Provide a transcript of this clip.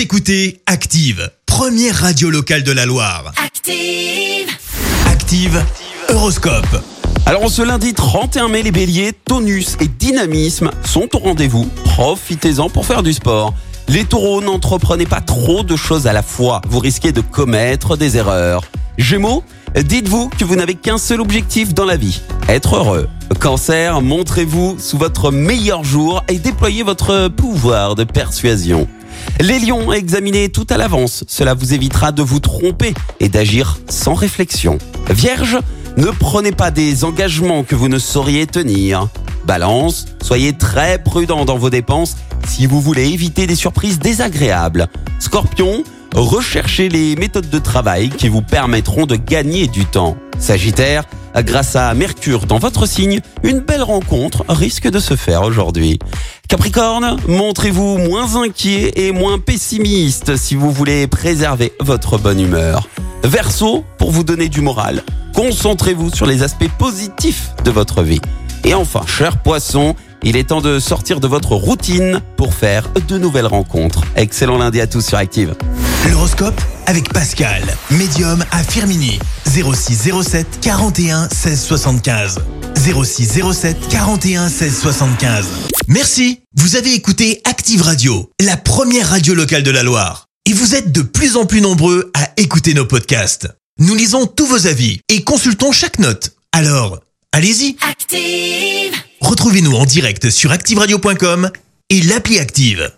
Vous écoutez Active, première radio locale de la Loire. Active. Active, Horoscope. Alors ce lundi 31 mai, les béliers, tonus et dynamisme sont au rendez-vous. Profitez-en pour faire du sport. Les taureaux, n'entreprenez pas trop de choses à la fois. Vous risquez de commettre des erreurs. Gémeaux, dites-vous que vous n'avez qu'un seul objectif dans la vie, être heureux. Cancer, montrez-vous sous votre meilleur jour et déployez votre pouvoir de persuasion. Les lions, examinez tout à l'avance. Cela vous évitera de vous tromper et d'agir sans réflexion. Vierge, ne prenez pas des engagements que vous ne sauriez tenir. Balance, soyez très prudent dans vos dépenses si vous voulez éviter des surprises désagréables. Scorpion, recherchez les méthodes de travail qui vous permettront de gagner du temps. Sagittaire, grâce à Mercure dans votre signe, une belle rencontre risque de se faire aujourd'hui. Capricorne, montrez-vous moins inquiet et moins pessimiste si vous voulez préserver votre bonne humeur. Verseau, pour vous donner du moral, concentrez-vous sur les aspects positifs de votre vie. Et enfin, cher poisson, il est temps de sortir de votre routine pour faire de nouvelles rencontres. Excellent lundi à tous sur Active. L'horoscope? Avec Pascal, médium à Firmini. 0607 41 16 75. 0607 41 16 75. Merci. Vous avez écouté Active Radio, la première radio locale de la Loire. Et vous êtes de plus en plus nombreux à écouter nos podcasts. Nous lisons tous vos avis et consultons chaque note. Alors, allez-y. Active. Retrouvez-nous en direct sur activeradio.com et l'appli Active.